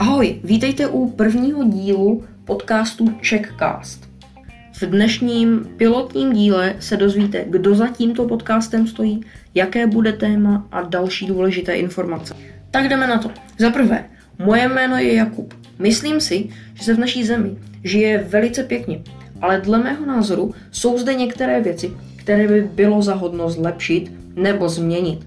Ahoj, vítejte u prvního dílu podcastu Checkcast. V dnešním pilotním díle se dozvíte, kdo za tímto podcastem stojí, jaké bude téma a další důležité informace. Tak jdeme na to. Za prvé, moje jméno je Jakub. Myslím si, že se v naší zemi žije velice pěkně, ale dle mého názoru jsou zde některé věci, které by bylo zahodno zlepšit nebo změnit.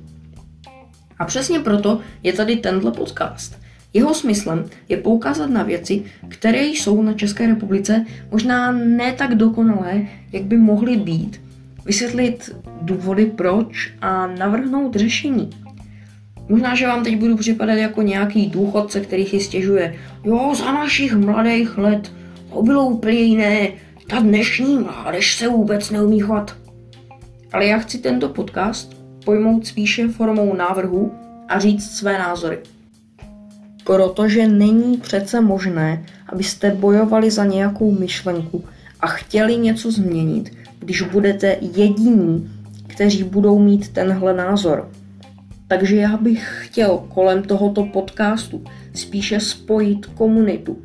A přesně proto je tady tenhle podcast. Jeho smyslem je poukázat na věci, které jsou na České republice možná ne tak dokonalé, jak by mohly být, vysvětlit důvody proč a navrhnout řešení. Možná, že vám teď budu připadat jako nějaký důchodce, který si stěžuje, jo, za našich mladých let to bylo úplně jiné, ta dnešní mládež se vůbec neumí chovat. Ale já chci tento podcast pojmout spíše formou návrhu a říct své názory. Protože není přece možné, abyste bojovali za nějakou myšlenku a chtěli něco změnit, když budete jediní, kteří budou mít tenhle názor. Takže já bych chtěl kolem tohoto podcastu spíše spojit komunitu,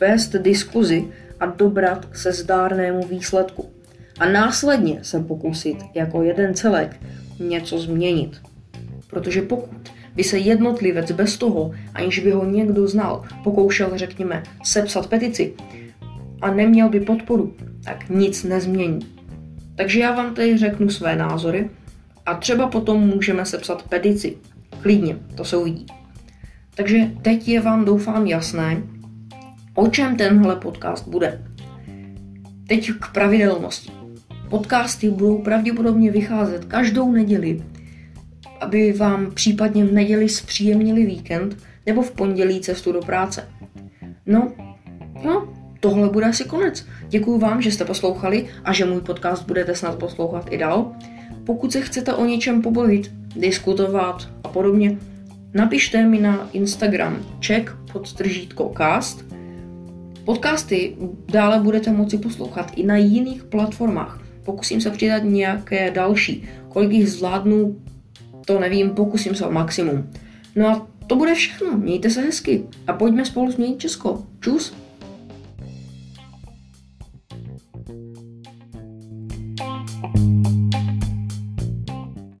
vést diskuzi a dobrat se zdárnému výsledku. A následně se pokusit jako jeden celek něco změnit. Protože pokud by se jednotlivec bez toho, aniž by ho někdo znal, pokoušel, řekněme, sepsat petici a neměl by podporu, tak nic nezmění. Takže já vám tady řeknu své názory a třeba potom můžeme sepsat petici. Klidně, to se uvidí. Takže teď je vám doufám jasné, o čem tenhle podcast bude. Teď k pravidelnosti. Podcasty budou pravděpodobně vycházet každou neděli aby vám případně v neděli zpříjemnili víkend nebo v pondělí cestu do práce. No, no, tohle bude asi konec. Děkuji vám, že jste poslouchali a že můj podcast budete snad poslouchat i dál. Pokud se chcete o něčem pobavit, diskutovat a podobně, napište mi na Instagram check podtržítko cast. Podcasty dále budete moci poslouchat i na jiných platformách. Pokusím se přidat nějaké další. Kolik jich zvládnu, to nevím, pokusím se o maximum. No a to bude všechno, mějte se hezky a pojďme spolu změnit Česko. Čus!